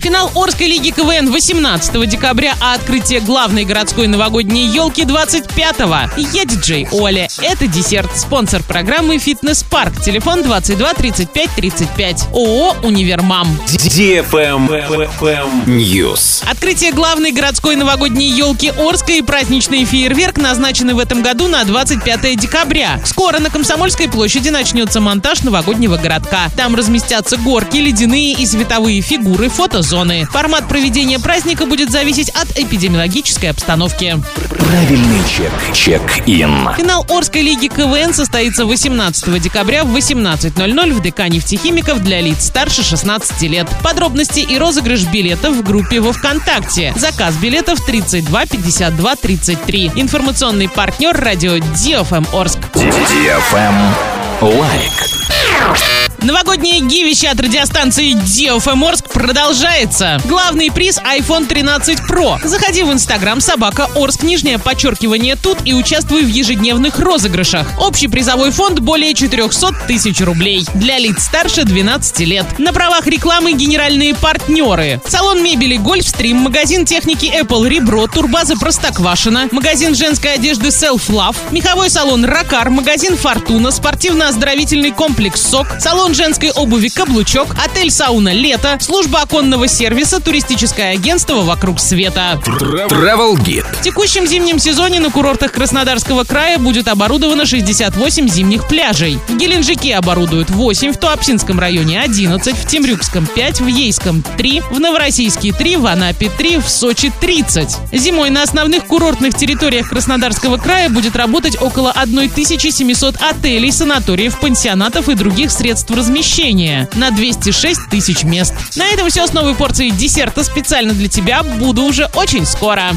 Финал Орской лиги КВН 18 декабря, а открытие главной городской новогодней елки 25-го. Я диджей Оля. Это десерт. Спонсор программы «Фитнес Парк». Телефон 22 35 35. ООО «Универмам». News. Открытие главной городской новогодней елки Орской и праздничный фейерверк назначены в этом году на 25 декабря. Скоро на Комсомольской площади начнется монтаж новогоднего городка. Там разместятся горки, ледяные и световые фигуры, фотозоны. Формат проведения праздника будет зависеть от эпидемиологической обстановки. Правильный чек. Чек-ин. Финал Орской лиги КВН состоится 18 декабря в 18.00 в ДК нефтехимиков для лиц старше 16 лет. Подробности и розыгрыш билетов в группе во ВКонтакте. Заказ билетов 32 52 33. Информационный партнер радио DFM Орск. Лайк. Новогоднее гивище от радиостанции DFM Орск продолжается. Главный приз iPhone 13 Pro. Заходи в Инстаграм собака Орск, нижнее подчеркивание тут и участвуй в ежедневных розыгрышах. Общий призовой фонд более 400 тысяч рублей. Для лиц старше 12 лет. На правах рекламы генеральные партнеры. Салон мебели Гольфстрим, магазин техники Apple Ребро, турбаза Простоквашина, магазин женской одежды Self Love, меховой салон Ракар, магазин Фортуна, спортивно-оздоровительный комплекс СОК, салон женской обуви «Каблучок», отель «Сауна Лето», служба оконного сервиса, туристическое агентство «Вокруг света». Travel Guide. В текущем зимнем сезоне на курортах Краснодарского края будет оборудовано 68 зимних пляжей. В Геленджике оборудуют 8, в Туапсинском районе 11, в Темрюкском 5, в Ейском 3, в Новороссийске 3, в Анапе 3, в Сочи 30. Зимой на основных курортных территориях Краснодарского края будет работать около 1700 отелей, санаториев, пансионатов и других средств размещения на 206 тысяч мест. На этом все с новой порцией десерта специально для тебя. Буду уже очень скоро.